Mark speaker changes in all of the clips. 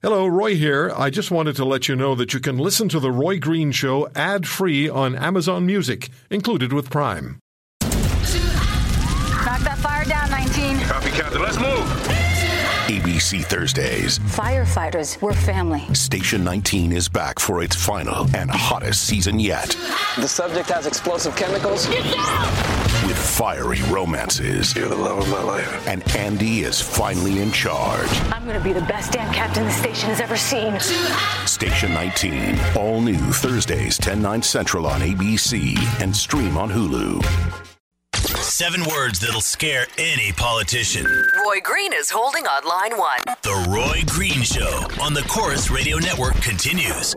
Speaker 1: Hello, Roy here. I just wanted to let you know that you can listen to The Roy Green Show ad free on Amazon Music, included with Prime.
Speaker 2: Knock that fire down, 19.
Speaker 3: Copy, Captain. Let's move.
Speaker 4: ABC Thursdays.
Speaker 2: Firefighters, we're family.
Speaker 4: Station 19 is back for its final and hottest season yet.
Speaker 5: The subject has explosive chemicals.
Speaker 4: With fiery romances.
Speaker 3: You're the love of my life.
Speaker 4: And Andy is finally in charge.
Speaker 2: I'm going to be the best damn captain the station has ever seen.
Speaker 4: Station 19. All new Thursdays, 10, 9 central on ABC and stream on Hulu.
Speaker 6: Seven words that'll scare any politician.
Speaker 7: Roy Green is holding on line one.
Speaker 6: The Roy Green Show on the Corus Radio Network continues.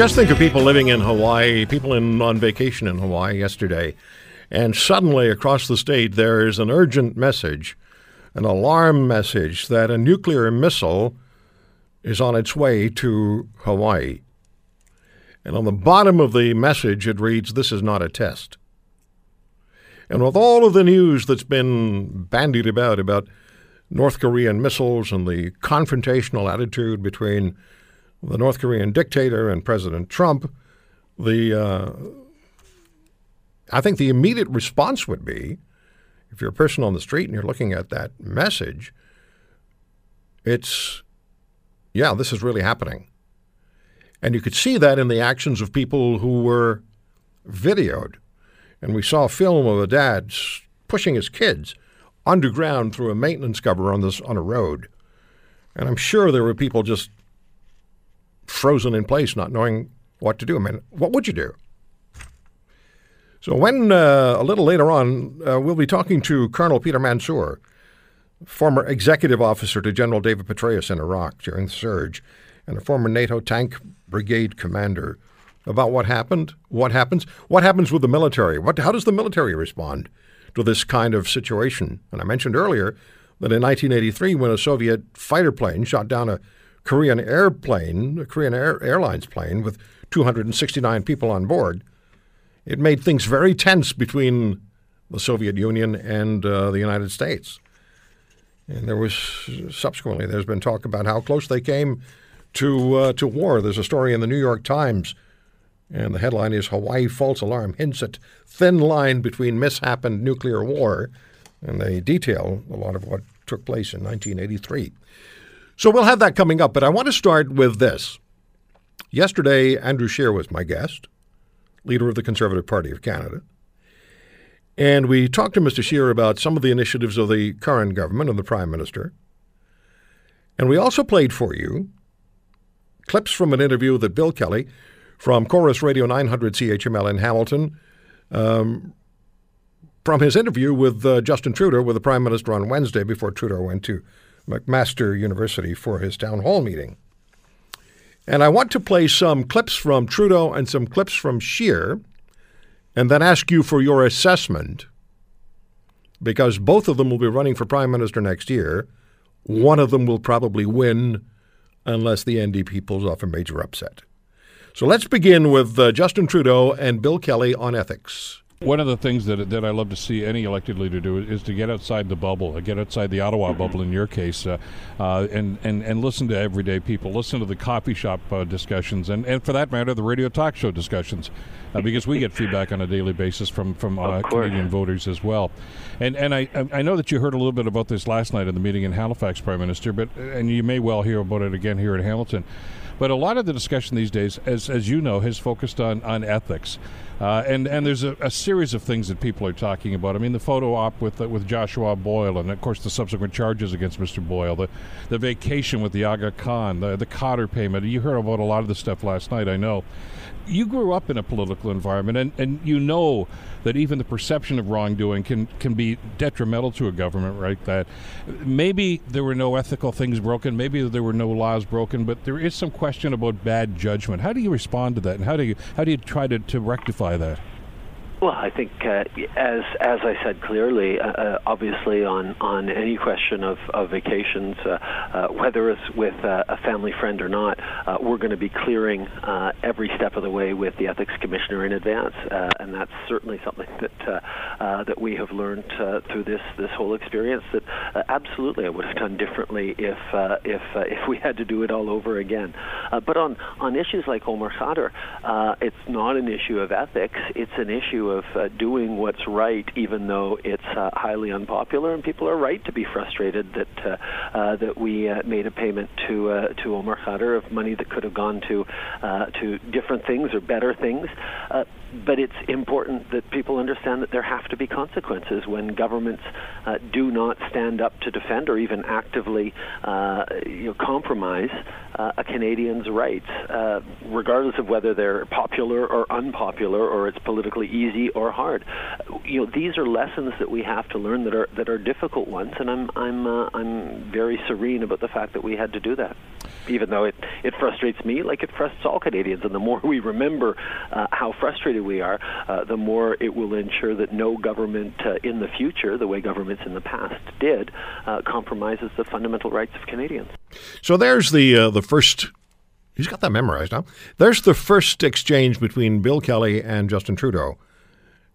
Speaker 1: Just think of people living in Hawaii, people in, on vacation in Hawaii yesterday, and suddenly across the state there is an urgent message, an alarm message that a nuclear missile is on its way to Hawaii. And on the bottom of the message it reads, This is not a test. And with all of the news that's been bandied about about North Korean missiles and the confrontational attitude between the North Korean dictator and President Trump, the uh, I think the immediate response would be, if you're a person on the street and you're looking at that message, it's, yeah, this is really happening. And you could see that in the actions of people who were videoed. And we saw a film of a dad pushing his kids underground through a maintenance cover on this on a road. And I'm sure there were people just frozen in place, not knowing what to do. I mean, what would you do? So, when uh, a little later on, uh, we'll be talking to Colonel Peter Mansoor, former executive officer to General David Petraeus in Iraq during the surge, and a former NATO tank brigade commander, about what happened, what happens, what happens with the military, what, how does the military respond to this kind of situation? And I mentioned earlier that in 1983, when a Soviet fighter plane shot down a Korean airplane, a Korean Air, Airlines plane with 269 people on board, it made things very tense between the Soviet Union and uh, the United States. And there was subsequently there's been talk about how close they came to uh, to war. There's a story in the New York Times, and the headline is "Hawaii false alarm hints at thin line between mishap and nuclear war," and they detail a lot of what took place in 1983. So we'll have that coming up, but I want to start with this. Yesterday, Andrew Scheer was my guest, leader of the Conservative Party of Canada. And we talked to Mr. Scheer about some of the initiatives of the current government and the Prime Minister. And we also played for you clips from an interview that Bill Kelly from Corus Radio 900 CHML in Hamilton, um, from his interview with uh, Justin Trudeau with the Prime Minister on Wednesday before Trudeau went to McMaster University for his town hall meeting. And I want to play some clips from Trudeau and some clips from Scheer, and then ask you for your assessment, because both of them will be running for Prime Minister next year. One of them will probably win unless the NDP pulls off a major upset. So let's begin with uh, Justin Trudeau and Bill Kelly on ethics.
Speaker 8: One of the things that that I love to see any elected leader do is to get outside the bubble, get outside the Ottawa bubble in your case, uh, uh, and, and and listen to everyday people, listen to the coffee shop uh, discussions, and, and for that matter, the radio talk show discussions, uh, because we get feedback on a daily basis from from uh, Canadian voters as well. And and I I know that you heard a little bit about this last night in the meeting in Halifax, Prime Minister, but and you may well hear about it again here in Hamilton. But a lot of the discussion these days, as, as you know, has focused on, on ethics. Uh, and, and there's a, a, series of things that people are talking about. I mean, the photo op with, uh, with Joshua Boyle, and of course the subsequent charges against Mr. Boyle, the, the vacation with the Aga Khan, the, the Khadr payment. You heard about a lot of the stuff last night, I know you grew up in a political environment, and, and you know that even the perception of wrongdoing can, can be detrimental to a government, right? That maybe there were no ethical things broken, maybe there were no laws broken, but there is some question about bad judgment. How do you respond to that, and how do you how do you try to, to rectify that?
Speaker 9: Well, I think uh, as as I said clearly, uh, uh, obviously on, on any question of, of vacations, uh, uh, whether it's with uh, a family friend or not, we're going to be clearing every step of the way with the ethics commissioner in advance, and that's certainly something that that we have learned through this this whole experience. That absolutely I would have done differently if if if we had to do it all over again. but on on issues like Omar Khadr, it's not an issue of ethics; it's an issue of uh, doing what's right, even though it's uh, highly unpopular, and people are right to be frustrated that uh, uh, that we uh, made a payment to to Omar Khadr of money that could have gone to to different things or better things. But it's important that people understand that there have to be consequences when governments do not stand up to defend or even actively you know, compromise a Canadian's rights, regardless of whether they're popular or unpopular or it's politically easy or hard. You know, these are lessons that we have to learn that are that are difficult ones, and I'm I'm uh, I'm very serene about the fact that we had to do that, even though it it frustrates me like it frustrates all Canadians. And the more we remember uh, how frustrated we are, uh, the more it will ensure that no government uh, in the future, the way governments in the past did, compromises the fundamental rights of Canadians.
Speaker 1: So there's the uh, the first. He's got that memorized now. There's the first exchange between Bill Kelly and Justin Trudeau.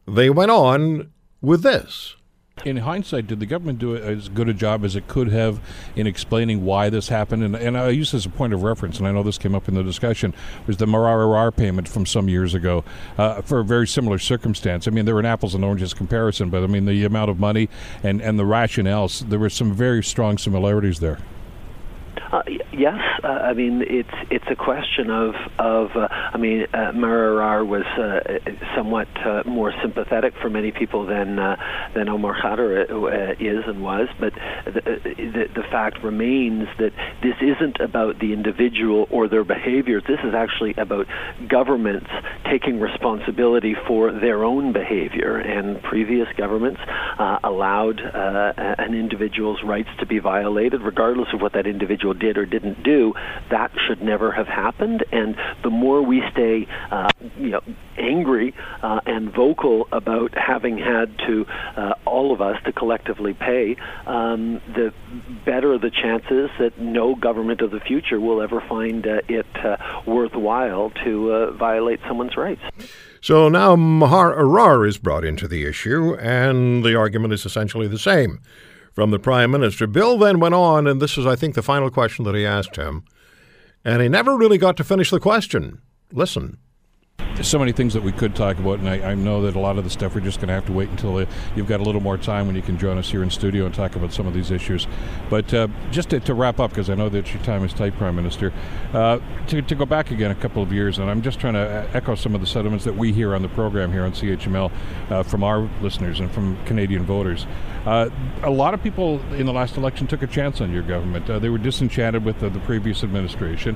Speaker 1: They went on with this.
Speaker 8: In hindsight, did the government do as good a job as it could have in explaining why this happened? And, and I use this as a point of reference, and I know this came up in the discussion, was the Maher Arar payment from some years ago uh, for a very similar circumstance. I mean, there were an apples and oranges comparison, but I mean, the amount of money and, and the rationales, there were some very strong similarities there.
Speaker 9: Uh, yes, uh, I mean it's it's a question of of uh, I mean uh, Maher Arar was uh, somewhat uh, more sympathetic for many people than uh, than Omar Khadr uh, is and was, but the, the, the fact remains that this isn't about the individual or their behaviors. This is actually about governments taking responsibility for their own behavior, and previous governments uh, allowed uh, an individual's rights to be violated, regardless of what that individual did or didn't do, that should never have happened. And the more we stay, uh, you know, angry uh, and vocal about having had to, uh, all of us, to collectively pay, um, the better the chances that no government of the future will ever find uh, it uh, worthwhile to uh, violate someone's rights.
Speaker 1: So now Maher Arar is brought into the issue, and the argument is essentially the same from the Prime Minister. Bill then went on, and this is, I think, the final question that he asked him. And he never really got to finish the question. Listen.
Speaker 8: So many things that we could talk about, and I, I know that a lot of the stuff we're just going to have to wait until uh, you've got a little more time when you can join us here in studio and talk about some of these issues. But uh, just to, to, wrap up, because I know that your time is tight, Prime Minister, uh, to, to, go back again a couple of years, and I'm just trying to uh, echo some of the sentiments that we hear on the program here on CHML uh, from our listeners and from Canadian voters. A lot of people in the last election took a chance on your government. they were disenchanted with the previous administration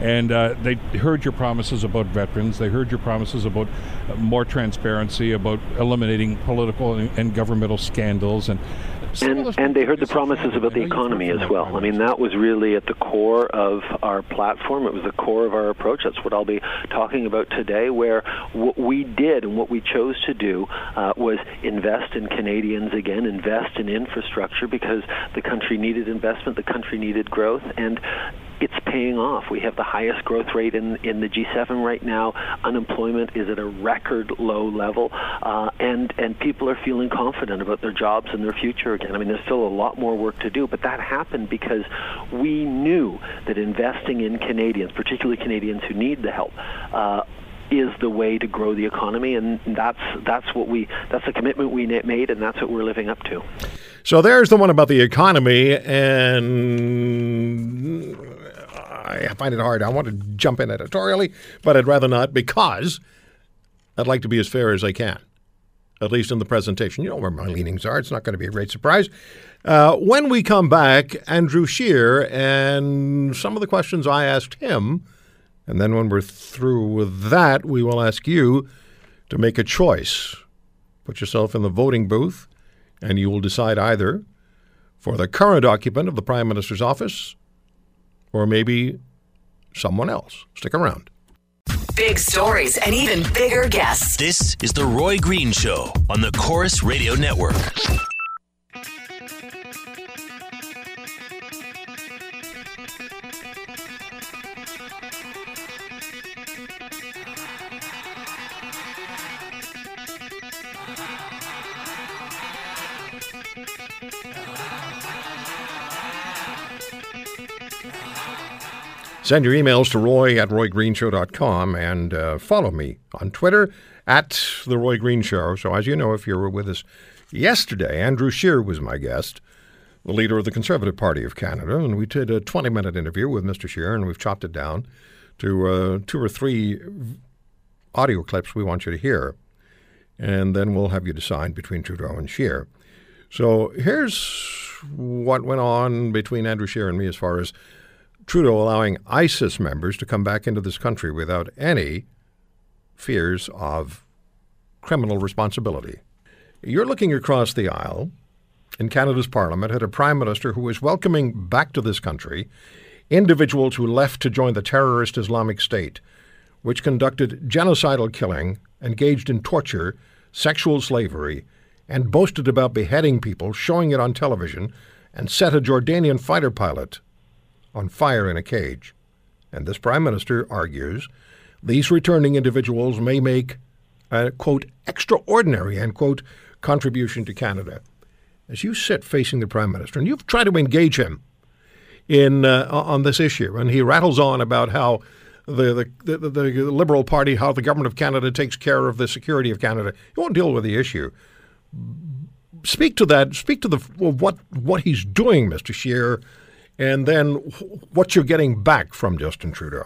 Speaker 8: and uh, they heard your promises about veterans. They heard your promises about uh, more transparency, about eliminating political and, and governmental scandals, and
Speaker 9: and, and they heard the promises about the economy as well. I mean, that was really at the core of our platform. It was the core of our approach. That's what I'll be talking about today, where what we did and what we chose to do uh, was invest in Canadians again, invest in infrastructure because the country needed investment, the country needed growth, and it's paying off. We have the highest growth rate in in the G7 right now. Unemployment is at a record low level, uh, and and people are feeling confident about their jobs and their future again. I mean, there's still a lot more work to do, but that happened because we knew that investing in Canadians, particularly Canadians who need the help, uh, is the way to grow the economy, and that's that's what we that's the commitment we made, and that's what we're living up to.
Speaker 1: So there's the one about the economy, and I find it hard. I want to jump in editorially, but I'd rather not because I'd like to be as fair as I can, at least in the presentation. You know where my leanings are. It's not going to be a great surprise. Uh, when we come back, Andrew Scheer and some of the questions I asked him, and then when we're through with that, we will ask you to make a choice. Put yourself in the voting booth, and you will decide either for the current occupant of the Prime Minister's office or maybe someone else. Stick around.
Speaker 7: Big stories and even bigger guests.
Speaker 6: This is The Roy Green Show on the Corus Radio Network.
Speaker 1: Send your emails to roy at roygreenshow.com and uh, follow me on Twitter at The Roy Green Show. So, as you know, if you were with us yesterday, Andrew Scheer was my guest, the leader of the Conservative Party of Canada, and we did a 20 minute interview with Mr. Scheer, and we've chopped it down to uh, two or three audio clips we want you to hear. And then we'll have you decide between Trudeau and Scheer. So, here's what went on between Andrew Scheer and me as far as Trudeau allowing ISIS members to come back into this country without any fears of criminal responsibility. You're looking across the aisle in Canada's Parliament at a Prime Minister who is welcoming back to this country individuals who left to join the terrorist Islamic State, which conducted genocidal killing, engaged in torture, sexual slavery, and boasted about beheading people, showing it on television, and set a Jordanian fighter pilot on fire in a cage. And this Prime Minister argues these returning individuals may make a, quote, extraordinary, end quote, contribution to Canada. As you sit facing the Prime Minister, and you've tried to engage him in uh, on this issue, and he rattles on about how the, the, the, the Liberal Party, how the Government of Canada takes care of the security of Canada. He won't deal with the issue. Speak to that. Speak to the what what he's doing, Mr. Scheer, and then what you're getting back from Justin Trudeau.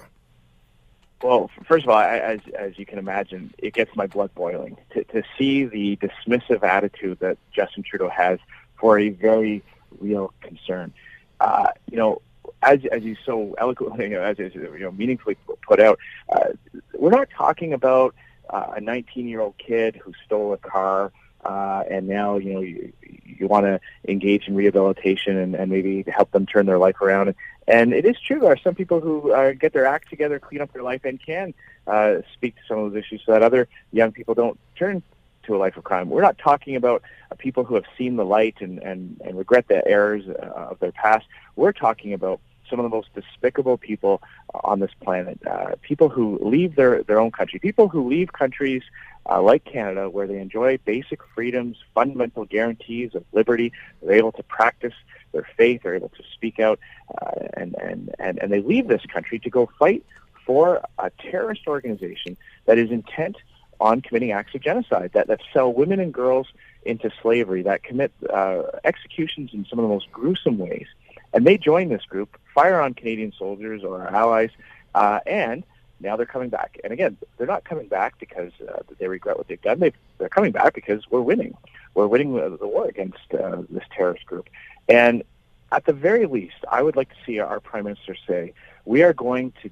Speaker 10: Well, first of all, as as you can imagine, it gets my blood boiling to to see the dismissive attitude that Justin Trudeau has for a very real concern. Uh, you know, as as you so eloquently, you know, as is you know meaningfully put out, uh, we're not talking about uh, a 19 year old kid who stole a car uh, and now you know you, you want to engage in rehabilitation and, and maybe help them turn their life around. And it is true there are some people who uh, get their act together, clean up their life, and can uh, speak to some of those issues so that other young people don't turn to a life of crime. We're not talking about uh, people who have seen the light and, and, and regret the errors uh, of their past. We're talking about some of the most despicable people on this planet. Uh, people who leave their, their own country, people who leave countries uh, like Canada where they enjoy basic freedoms, fundamental guarantees of liberty. They're able to practice their faith. They're able to speak out, uh, and, and, and, and they leave this country to go fight for a terrorist organization that is intent on committing acts of genocide, that, that sell women and girls into slavery, that commit uh, executions in some of the most gruesome ways. And they join this group, fire on Canadian soldiers or our allies, uh, and now they're coming back. And again, they're not coming back because uh, they regret what they've done. They, they're coming back because we're winning. We're winning the, war against uh, this terrorist group. And at the very least, I would like to see our Prime Minister say, we are going to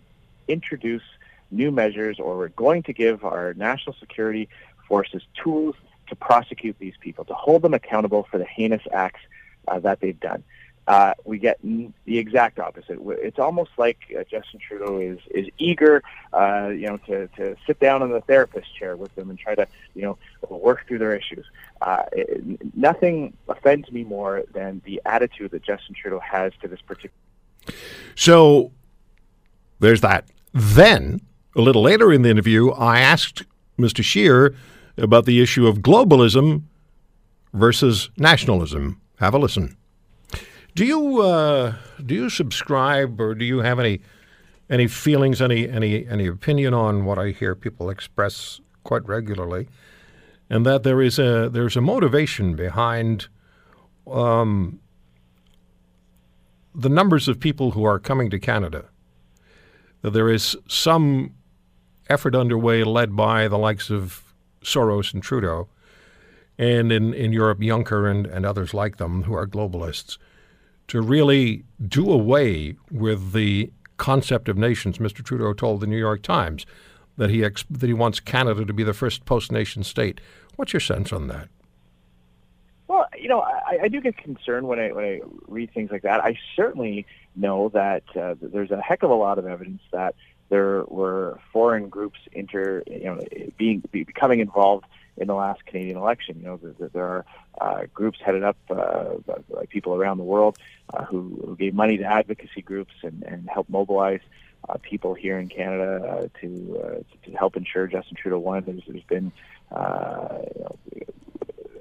Speaker 10: introduce new measures or we're going to give our national security forces tools to prosecute these people, to hold them accountable for the heinous acts uh, that they've done uh, we get the exact opposite. It's almost like uh, Justin Trudeau is is eager, uh, you know, to, to sit down in the therapist chair with them and try to, you know, work through their issues. Uh, it, nothing offends me more than the attitude that Justin Trudeau has to this particular.
Speaker 1: So there's that. Then a little later in the interview, I asked Mr. Scheer about the issue of globalism versus nationalism. Have a listen. Do you uh, do you subscribe or do you have any any feelings, any any any opinion on what I hear people express quite regularly, and that there is a there's a motivation behind um, the numbers of people who are coming to Canada. That there is some effort underway led by the likes of Soros and Trudeau, and in, in Europe, Juncker and, and others like them who are globalists to really do away with the concept of nations. Mr. Trudeau told the New York Times that he ex- that he wants Canada to be the first post-nation state. What's your sense on that?
Speaker 10: Well, you know, I, I do get concerned when I when I read things like that. I certainly know that uh, there's a heck of a lot of evidence that there were foreign groups inter, you know, being becoming involved in the last Canadian election. You know, there, there are uh, groups headed up uh, by people around the world uh, who, who gave money to advocacy groups and, and helped mobilize uh, people here in Canada uh, to uh, to help ensure Justin Trudeau won. There's, there's been uh, you know,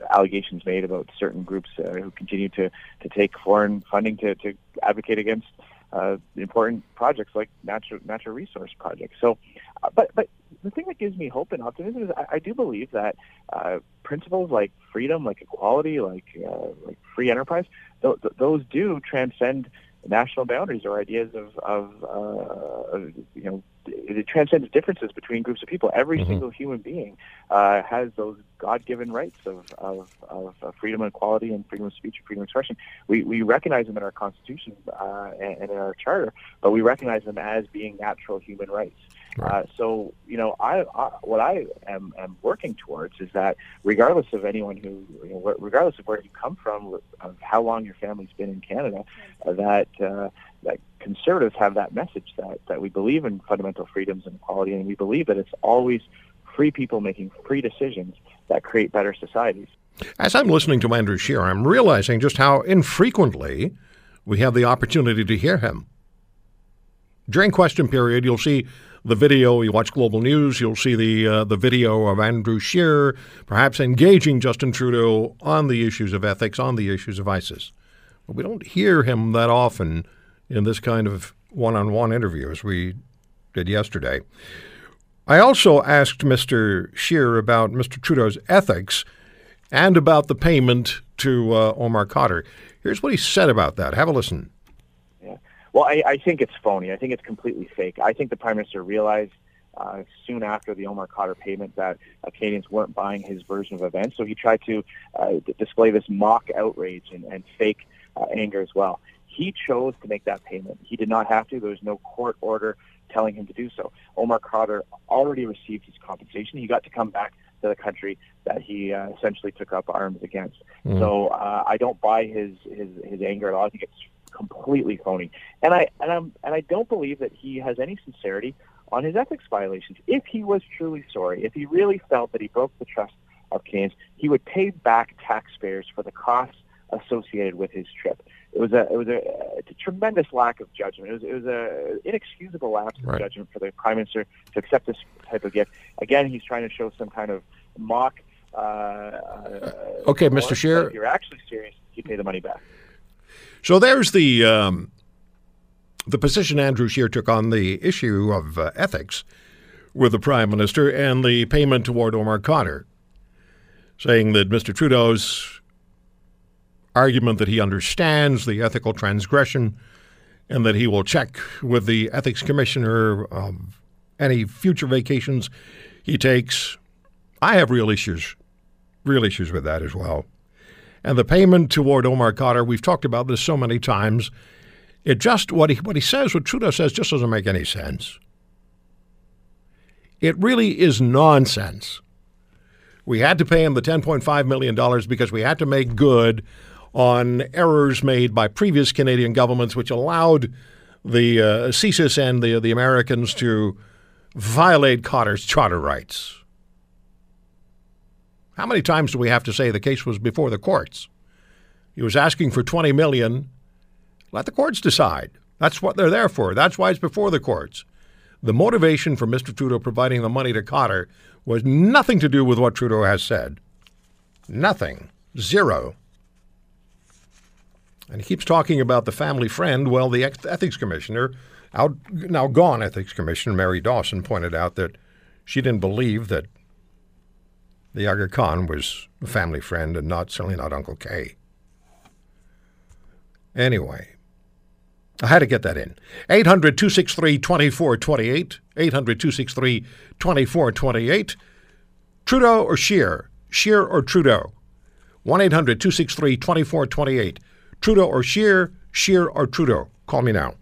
Speaker 10: allegations made about certain groups uh, who continue to to take foreign funding to, to advocate against uh, important projects like natural natural resource projects. So, uh, but but the thing that gives me hope and optimism is I, I do believe that uh, principles like freedom, like equality, like uh, like free enterprise, th- th- those do transcend national boundaries or ideas of, of, uh, of you know it transcends differences between groups of people. Every mm-hmm. single human being uh, has those God-given rights of, of, of, freedom and equality and freedom of speech and freedom of expression. We, we recognize them in our Constitution uh, and, and in our Charter, but we recognize them as being natural human rights. Uh, so, you know, I, I what I am, am, working towards is that regardless of anyone who, you know, regardless of where you come from, of how long your family's been in Canada, uh, that uh, that conservatives have that message that that we believe in fundamental freedoms and equality, and we believe that it's always free people making free decisions that create better societies.
Speaker 1: As I'm listening to Andrew Scheer, I'm realizing just how infrequently we have the opportunity to hear him. During question period, you'll see the video, you watch Global News, you'll see the uh, the video of Andrew Scheer perhaps engaging Justin Trudeau on the issues of ethics, on the issues of ISIS. But we don't hear him that often in this kind of one-on-one interview as we did yesterday. I also asked Mr. Scheer about Mr. Trudeau's ethics and about the payment to uh, Omar Khadr. Here's what he said about that. Have a listen.
Speaker 10: Well, I, I think it's phony. I think it's completely fake. I think the prime minister realized uh, soon after the Omar Khadr payment that uh, Canadians weren't buying his version of events, so he tried to uh, d- display this mock outrage and, and fake uh, anger as well. He chose to make that payment. He did not have to. There was no court order telling him to do so. Omar Khadr already received his compensation. He got to come back to the country that he uh, essentially took up arms against. Mm. So uh, I don't buy his, his his anger at all. I think it's completely phony. And I and I'm and I don't believe that he has any sincerity on his ethics violations. If he was truly sorry, if he really felt that he broke the trust of Canadians, he would pay back taxpayers for the costs associated with his trip. It was a it was a, a tremendous lack of judgment. It was it was a inexcusable lapse right. of judgment for the prime minister to accept this type of gift. Again, he's trying to show some kind of mock. Uh, uh,
Speaker 1: okay, Mr. Scheer.
Speaker 10: If you're actually serious, you pay the money back.
Speaker 1: So there's the um, the position Andrew Scheer took on the issue of uh, ethics with the prime minister and the payment toward Omar Khadr, saying that Mr. Trudeau's argument that he understands the ethical transgression and that he will check with the ethics commissioner of any future vacations he takes. I have real issues, real issues with that as well. And the payment toward Omar Khadr, we've talked about this so many times. It just, what he, what he says, what Trudeau says, just doesn't make any sense. It really is nonsense. We had to pay him the $10.5 million because we had to make good on errors made by previous Canadian governments, which allowed the uh, CSIS and the, the Americans to violate Khadr's charter rights. How many times do we have to say the case was before the courts? He was asking for 20 million. Let the courts decide. That's what they're there for. That's why it's before the courts. The motivation for Mr. Trudeau providing the money to Khadr was nothing to do with what Trudeau has said. Nothing. Zero. And he keeps talking about the family friend. Well, the ethics commissioner, out, now gone ethics commissioner, Mary Dawson, pointed out that she didn't believe that the Aga Khan was a family friend and not certainly not Uncle Kay. Anyway, I had to get that in. 800 263 2428. 800 263 2428. Trudeau or Scheer? Scheer or Trudeau? 1 800 263 2428. Trudeau or Scheer? Scheer or Trudeau? Call me now.